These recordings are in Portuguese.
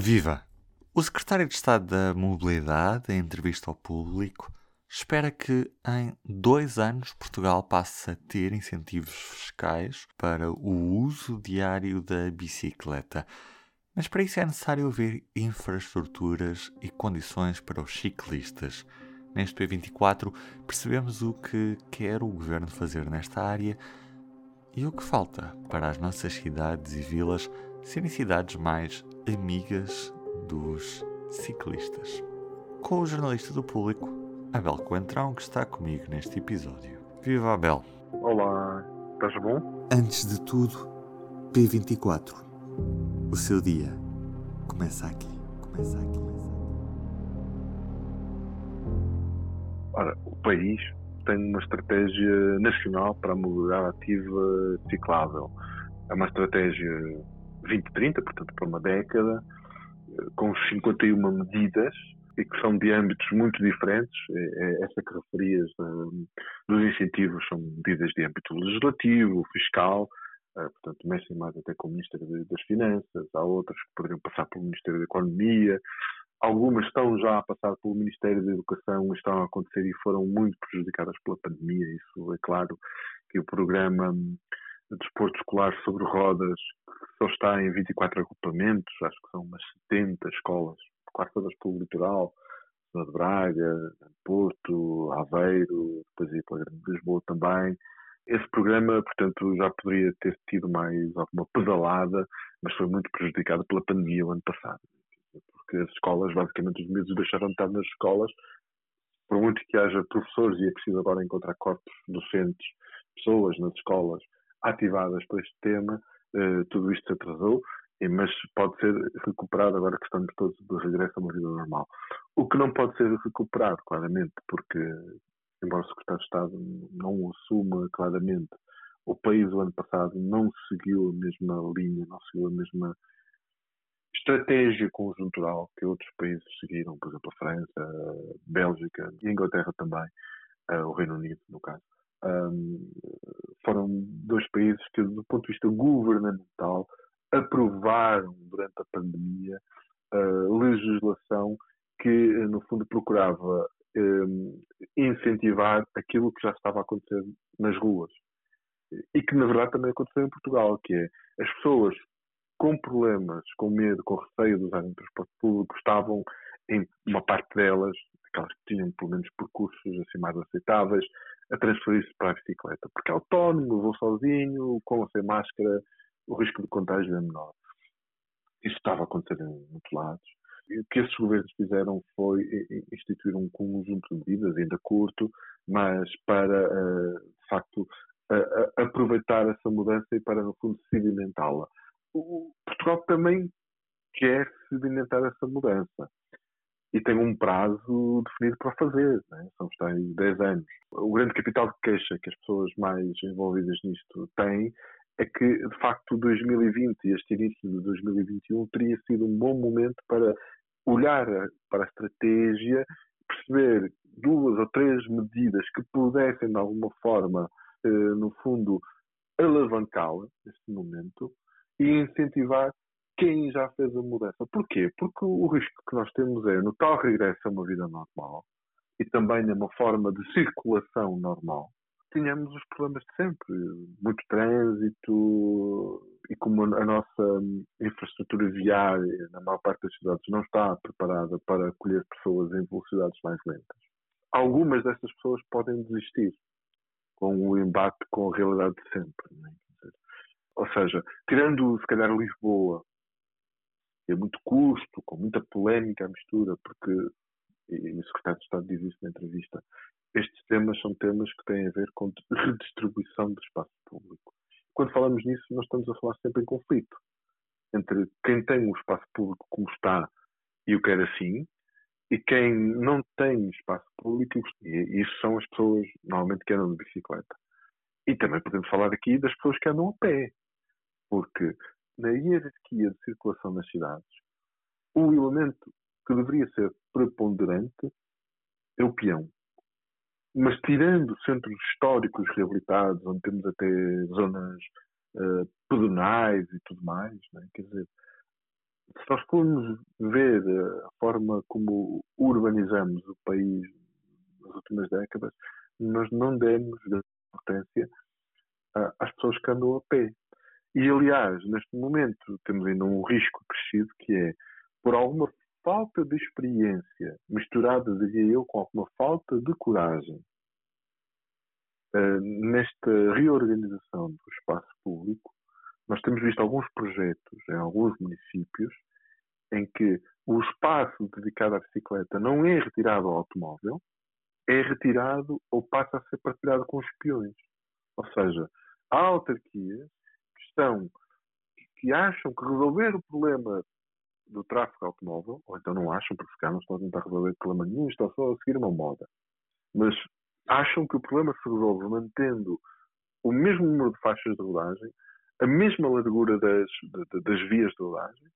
Viva! O secretário de Estado da Mobilidade, em entrevista ao público, espera que em dois anos Portugal passe a ter incentivos fiscais para o uso diário da bicicleta. Mas para isso é necessário haver infraestruturas e condições para os ciclistas. Neste P24 percebemos o que quer o governo fazer nesta área e o que falta para as nossas cidades e vilas serem cidades mais amigas dos ciclistas. Com o jornalista do público, Abel Coentrão, que está comigo neste episódio. Viva Abel! Olá, estás bom? Antes de tudo, P24. O seu dia começa aqui. Começa aqui. Ora, o país tem uma estratégia nacional para a mobilidade ativa ciclável. É uma estratégia 2030, portanto, para uma década, com 51 medidas e que são de âmbitos muito diferentes. É, é essa que referias dos incentivos são medidas de âmbito legislativo, fiscal, eh, portanto, mexem mais até com o Ministério das Finanças, há outras que poderiam passar pelo Ministério da Economia, algumas estão já a passar pelo Ministério da Educação, estão a acontecer e foram muito prejudicadas pela pandemia. Isso é claro que o programa de desporto escolar sobre rodas só está em 24 agrupamentos, acho que são umas 70 escolas, quase todas pelo litoral, Zona de Braga, Porto, Aveiro, depois pela Grande Lisboa também. Esse programa, portanto, já poderia ter tido mais alguma pedalada, mas foi muito prejudicado pela pandemia o ano passado. Porque as escolas, basicamente, os miúdos deixaram de estar nas escolas, por muito que haja professores, e é preciso agora encontrar corpos docentes, pessoas nas escolas ativadas para este tema, eh, tudo isto se atrasou, mas pode ser recuperado agora que estamos todos de regresso a uma vida normal. O que não pode ser recuperado, claramente, porque, embora o Secretário de Estado não assuma claramente, o país o ano passado não seguiu a mesma linha, não seguiu a mesma estratégia conjuntural que outros países seguiram, por exemplo, a França, a Bélgica a Inglaterra também, eh, o Reino Unido, no caso um, foram dois países que, do ponto de vista governamental, aprovaram durante a pandemia a legislação que, no fundo, procurava um, incentivar aquilo que já estava a acontecer nas ruas. E que, na verdade, também aconteceu em Portugal, que é as pessoas com problemas, com medo, com receio de usarem transporte público, estavam, em uma parte delas, aquelas que tinham pelo menos percursos assim mais aceitáveis, a transferir-se para a bicicleta, porque é autónomo, vou sozinho, com ou sem máscara, o risco de contágio é menor. Isso estava a acontecer em muitos lados. E o que esses governos fizeram foi instituir um conjunto de medidas, ainda curto, mas para, eh, de facto, aproveitar essa mudança e para, no fundo, sedimentá-la. Portugal também quer sedimentar essa mudança e tem um prazo definido para fazer, né? são tais 10 anos. O grande capital de queixa que as pessoas mais envolvidas nisto têm é que, de facto, 2020 e este início de 2021 teria sido um bom momento para olhar para a estratégia, perceber duas ou três medidas que pudessem, de alguma forma, eh, no fundo, alavancá-la neste momento e incentivar quem já fez a mudança. Porquê? Porque o risco que nós temos é, no tal regresso a uma vida normal e também numa forma de circulação normal, tínhamos os problemas de sempre. Muito trânsito e como a nossa infraestrutura viária, na maior parte das cidades, não está preparada para acolher pessoas em velocidades mais lentas. Algumas dessas pessoas podem desistir com o embate com a realidade de sempre. É? Ou seja, tirando se calhar Lisboa é muito custo, com muita polémica à mistura, porque, e o Secretário de Estado diz isso na entrevista, estes temas são temas que têm a ver com redistribuição do espaço público. Quando falamos nisso, nós estamos a falar sempre em conflito entre quem tem o espaço público como está e o quer assim, e quem não tem espaço público, e isso são as pessoas normalmente que andam de bicicleta. E também podemos falar aqui das pessoas que andam a pé, porque na hierarquia de circulação nas cidades, o elemento que deveria ser preponderante é o peão. Mas tirando centros históricos reabilitados, onde temos até zonas uh, pedonais e tudo mais, né? quer dizer, se nós formos ver a forma como urbanizamos o país nas últimas décadas, nós não demos importância às pessoas que andam a pé. E, aliás, neste momento temos ainda um risco crescido que é, por alguma falta de experiência, misturada, diria eu, com alguma falta de coragem, uh, nesta reorganização do espaço público, nós temos visto alguns projetos em alguns municípios em que o espaço dedicado à bicicleta não é retirado ao automóvel, é retirado ou passa a ser partilhado com os peões. Ou seja, há autarquias estão que acham que resolver o problema do tráfego automóvel, ou então não acham, porque calhar não estão a tentar resolver problema nenhum, estão só a seguir uma moda. Mas acham que o problema se resolve mantendo o mesmo número de faixas de rodagem, a mesma largura das, das vias de rodagem,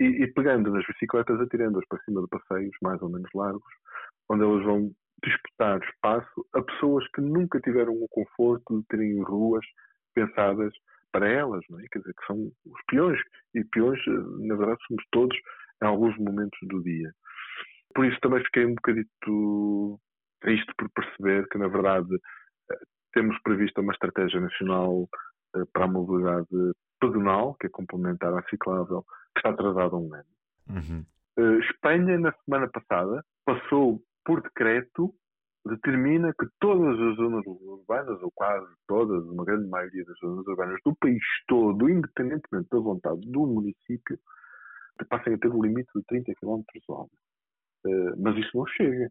e, e pegando nas bicicletas, atirando-as para cima de passeios mais ou menos largos, onde elas vão disputar espaço a pessoas que nunca tiveram o conforto de terem ruas pensadas para elas, não é? Quer dizer, que são os peões, e peões, eh, na verdade, somos todos em alguns momentos do dia. Por isso também fiquei um bocadito triste por perceber que, na verdade, eh, temos previsto uma estratégia nacional eh, para a mobilidade pedonal, que é complementar à ciclável, que está atrasada um ano. Uhum. Espanha, na semana passada, passou por decreto determina que todas as zonas urbanas, ou quase todas, uma grande maioria das zonas urbanas do país todo, independentemente da vontade do município, passem a ter o limite de 30 km hora. Uh, mas isso não chega.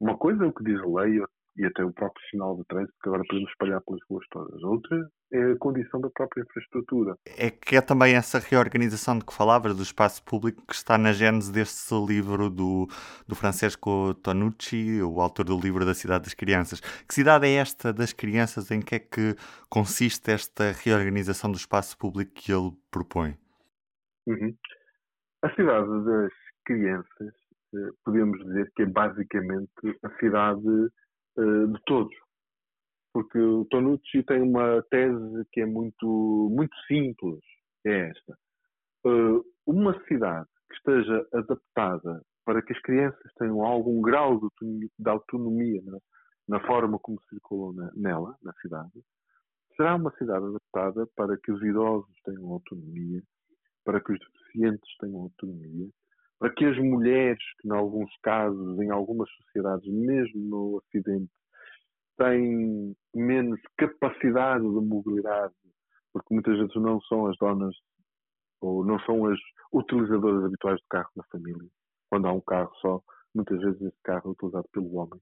Uma coisa é o que diz a lei, e até o próprio sinal de trânsito que agora podemos espalhar pelas ruas todas. Outra é a condição da própria infraestrutura. É que é também essa reorganização de que falavas do espaço público que está na gênese deste livro do, do Francesco Tonucci, o autor do livro da Cidade das Crianças. Que cidade é esta das crianças? Em que é que consiste esta reorganização do espaço público que ele propõe? Uhum. A cidade das crianças, eh, podemos dizer que é basicamente a cidade uh, de todos. Porque o Tonucci tem uma tese que é muito, muito simples, é esta. Uh, uma cidade que esteja adaptada para que as crianças tenham algum grau de autonomia, de autonomia na, na, forma como circulam na, nela, na cidade, será uma cidade adaptada para que os idosos tenham autonomia, para que os deficientes tenham autonomia, para que as mulheres, que em alguns casos, em algumas sociedades, mesmo no Ocidente, têm menos capacidade de mobilidade, porque muitas vezes não são as donas ou não são as utilizadoras habituais do carro na família. Quando há um carro só, muitas vezes esse carro é utilizado pelo homem.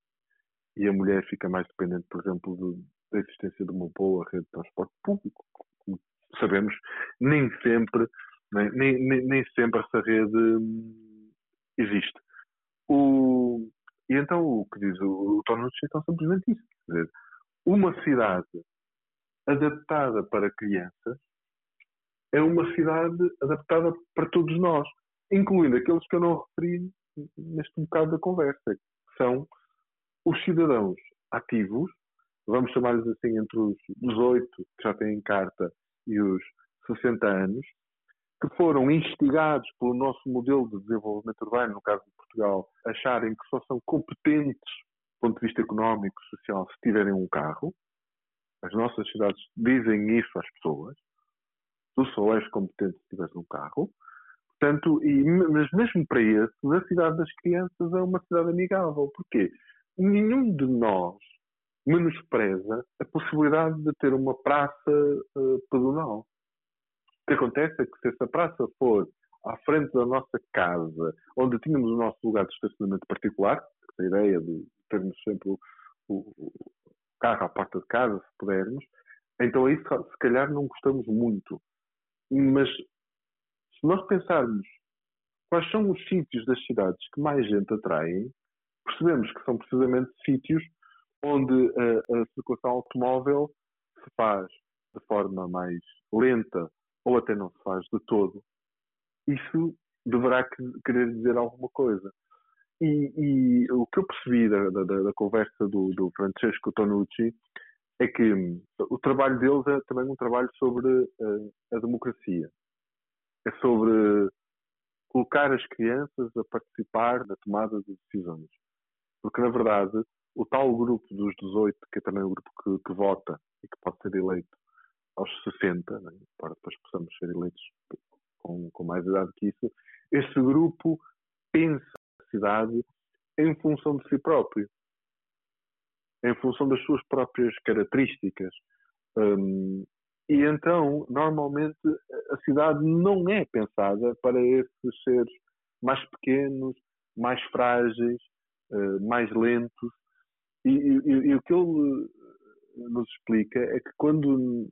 E a mulher fica mais dependente, por exemplo, de, da existência de uma boa rede de transporte público. Como sabemos, nem sempre, nem, nem, nem sempre essa rede hum, existe. O, e então o que diz o, o Tony é simplesmente isso. Quer dizer, uma cidade adaptada para crianças é uma cidade adaptada para todos nós, incluindo aqueles que eu não referi neste bocado da conversa, que são os cidadãos ativos, vamos chamar-lhes assim entre os 18 que já têm carta e os 60 anos, que foram instigados pelo nosso modelo de desenvolvimento urbano, no caso de Portugal, acharem que só são competentes do ponto de vista económico social se tiverem um carro. As nossas cidades dizem isso às pessoas. Tu só és competente se tiveres um carro. Portanto, e, mas mesmo para isso, a cidade das crianças é uma cidade amigável. Porquê? Nenhum de nós menospreza a possibilidade de ter uma praça uh, pedonal. O que acontece é que se essa praça for à frente da nossa casa, onde tínhamos o nosso lugar de estacionamento particular, a ideia de termos sempre o, o, carro à porta de casa, se pudermos, então aí se calhar não gostamos muito. Mas se nós pensarmos quais são os sítios das cidades que mais gente atraem, percebemos que são precisamente sítios onde a, a circulação automóvel se faz de forma mais lenta ou até não se faz de todo, isso deverá querer dizer alguma coisa. E, e o que eu percebi da, da, da conversa do, do, Francesco Tonucci é que hum, o trabalho deles é também um trabalho sobre a, a democracia. É sobre colocar as crianças a participar na tomada de decisões. Porque, na verdade, o tal grupo dos 18, que é também o grupo que, que vota e que pode ser eleito aos 60, né, para depois possamos ser eleitos com, com mais idade que isso, esse grupo pensa a cidade em função de si próprio, em função das suas próprias características. Um, e então, normalmente, a cidade não é pensada para esses seres mais pequenos, mais frágeis, uh, mais lentos. E, e, e, o que ele nos explica é que quando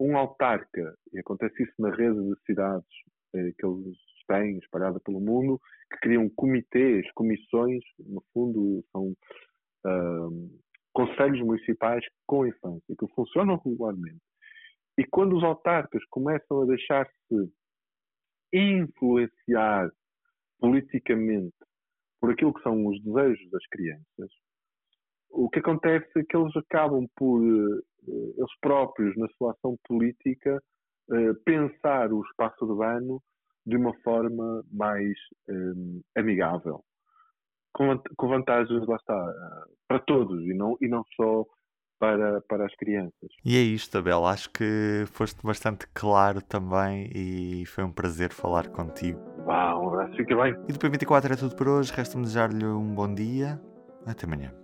um autarca, e acontece isso na rede de cidades eh, que eles têm espalhada pelo mundo, que criam comitês, comissões, no fundo são uh, conselhos municipais com infância, que funcionam regularmente. E quando os autarcas começam a deixar-se influenciar politicamente por aquilo que são os desejos das crianças, o que acontece é que eles acabam por, eh, eles próprios, na sua ação política, eh, pensar o espaço urbano de uma forma mais um, eh, amigável. Com, com vantagens, lá está, para todos e não, e não só para, para as crianças. E é isto, Abel. Acho que foste bastante claro também e foi um prazer falar contigo. Ah, um abraço, fica bem. E do P24 é tudo por hoje. Resta-me desejar-lhe um bom dia. Até amanhã.